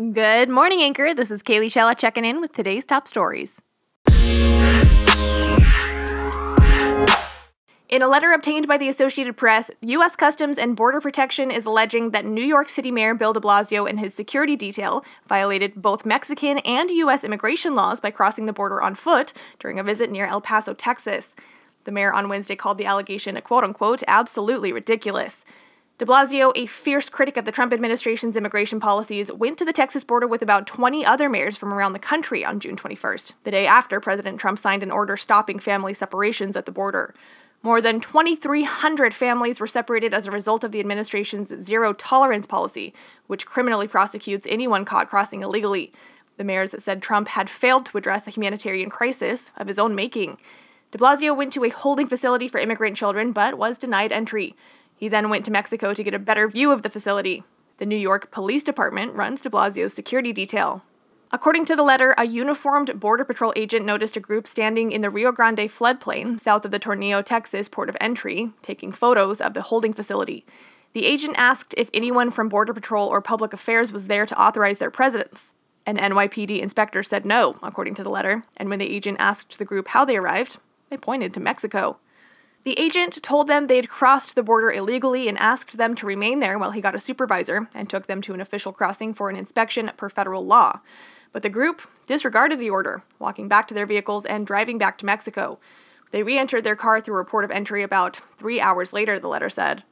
Good morning, Anchor. This is Kaylee Shella checking in with today's top stories. In a letter obtained by the Associated Press, U.S. Customs and Border Protection is alleging that New York City Mayor Bill de Blasio and his security detail violated both Mexican and U.S. immigration laws by crossing the border on foot during a visit near El Paso, Texas. The mayor on Wednesday called the allegation a quote unquote absolutely ridiculous. De Blasio, a fierce critic of the Trump administration's immigration policies, went to the Texas border with about 20 other mayors from around the country on June 21st, the day after President Trump signed an order stopping family separations at the border. More than 2,300 families were separated as a result of the administration's zero tolerance policy, which criminally prosecutes anyone caught crossing illegally. The mayors said Trump had failed to address a humanitarian crisis of his own making. De Blasio went to a holding facility for immigrant children but was denied entry. He then went to Mexico to get a better view of the facility. The New York Police Department runs de Blasio's security detail. According to the letter, a uniformed Border Patrol agent noticed a group standing in the Rio Grande floodplain south of the Tornillo, Texas port of entry, taking photos of the holding facility. The agent asked if anyone from Border Patrol or Public Affairs was there to authorize their presence. An NYPD inspector said no, according to the letter, and when the agent asked the group how they arrived, they pointed to Mexico. The agent told them they'd crossed the border illegally and asked them to remain there while he got a supervisor and took them to an official crossing for an inspection per federal law. But the group disregarded the order, walking back to their vehicles and driving back to Mexico. They re entered their car through a port of entry about three hours later, the letter said.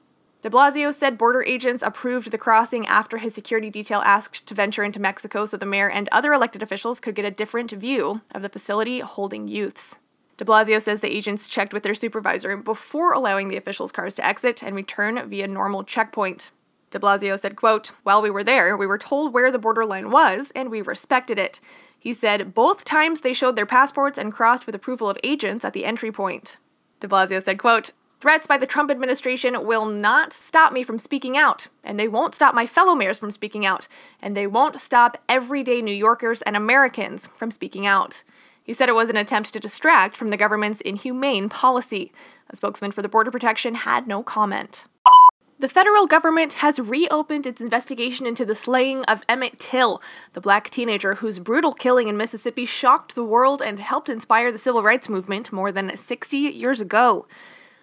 De Blasio said border agents approved the crossing after his security detail asked to venture into Mexico so the mayor and other elected officials could get a different view of the facility holding youths. De Blasio says the agents checked with their supervisor before allowing the officials' cars to exit and return via normal checkpoint. De Blasio said, quote, While we were there, we were told where the borderline was, and we respected it. He said both times they showed their passports and crossed with approval of agents at the entry point. De Blasio said, quote, Threats by the Trump administration will not stop me from speaking out, and they won't stop my fellow mayors from speaking out, and they won't stop everyday New Yorkers and Americans from speaking out. He said it was an attempt to distract from the government's inhumane policy. A spokesman for the Border Protection had no comment. The federal government has reopened its investigation into the slaying of Emmett Till, the black teenager whose brutal killing in Mississippi shocked the world and helped inspire the civil rights movement more than 60 years ago.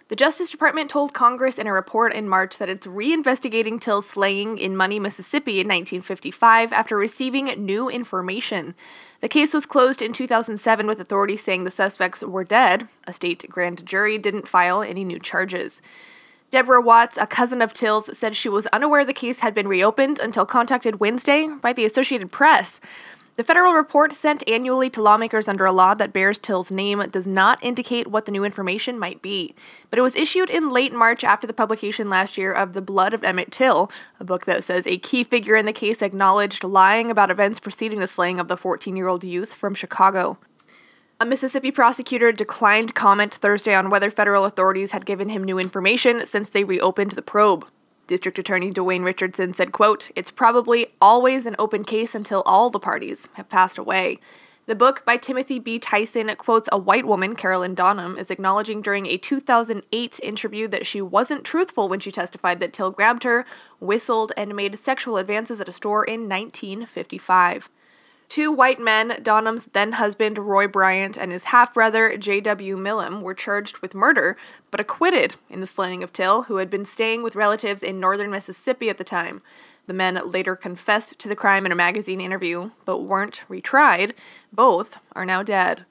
The Justice Department told Congress in a report in March that it's reinvestigating Till's slaying in Money, Mississippi in 1955 after receiving new information. The case was closed in 2007 with authorities saying the suspects were dead. A state grand jury didn't file any new charges. Deborah Watts, a cousin of Till's, said she was unaware the case had been reopened until contacted Wednesday by the Associated Press. The federal report sent annually to lawmakers under a law that bears Till's name does not indicate what the new information might be, but it was issued in late March after the publication last year of The Blood of Emmett Till, a book that says a key figure in the case acknowledged lying about events preceding the slaying of the 14 year old youth from Chicago. A Mississippi prosecutor declined comment Thursday on whether federal authorities had given him new information since they reopened the probe. District Attorney Dewayne Richardson said, quote, It's probably always an open case until all the parties have passed away. The book by Timothy B. Tyson quotes a white woman, Carolyn Donham, is acknowledging during a 2008 interview that she wasn't truthful when she testified that Till grabbed her, whistled, and made sexual advances at a store in 1955. Two white men, Donham's then husband Roy Bryant and his half brother J.W. Milam, were charged with murder, but acquitted in the slaying of Till, who had been staying with relatives in northern Mississippi at the time. The men later confessed to the crime in a magazine interview, but weren't retried. Both are now dead.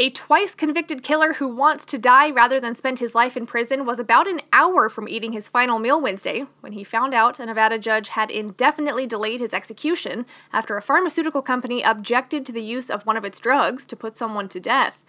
A twice convicted killer who wants to die rather than spend his life in prison was about an hour from eating his final meal Wednesday when he found out a Nevada judge had indefinitely delayed his execution after a pharmaceutical company objected to the use of one of its drugs to put someone to death.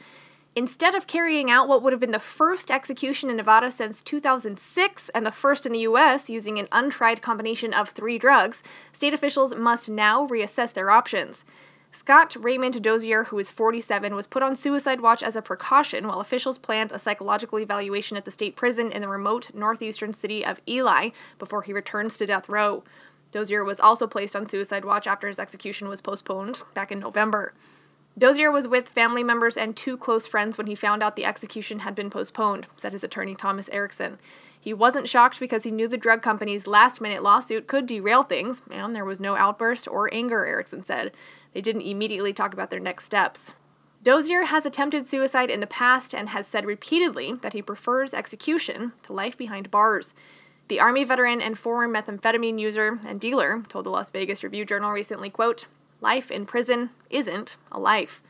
Instead of carrying out what would have been the first execution in Nevada since 2006 and the first in the US using an untried combination of three drugs, state officials must now reassess their options. Scott Raymond Dozier, who is 47, was put on suicide watch as a precaution while officials planned a psychological evaluation at the state prison in the remote northeastern city of Ely before he returns to death row. Dozier was also placed on suicide watch after his execution was postponed back in November. Dozier was with family members and two close friends when he found out the execution had been postponed, said his attorney Thomas Ericsson. He wasn't shocked because he knew the drug company's last minute lawsuit could derail things, and there was no outburst or anger, Ericsson said. They didn't immediately talk about their next steps. Dozier has attempted suicide in the past and has said repeatedly that he prefers execution to life behind bars. The Army veteran and former methamphetamine user and dealer told the Las Vegas Review Journal recently, quote, Life in prison isn't a life.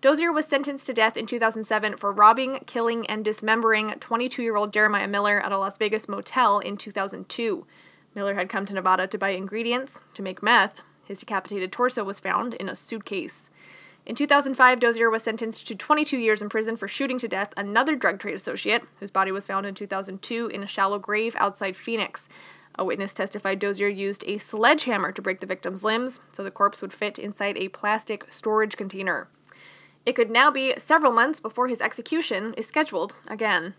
Dozier was sentenced to death in 2007 for robbing, killing, and dismembering 22 year old Jeremiah Miller at a Las Vegas motel in 2002. Miller had come to Nevada to buy ingredients to make meth. His decapitated torso was found in a suitcase. In 2005, Dozier was sentenced to 22 years in prison for shooting to death another drug trade associate, whose body was found in 2002 in a shallow grave outside Phoenix. A witness testified Dozier used a sledgehammer to break the victim's limbs so the corpse would fit inside a plastic storage container. It could now be several months before his execution is scheduled again.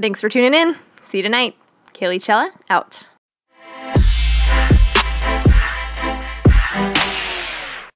Thanks for tuning in. See you tonight. Kaylee Chella, out.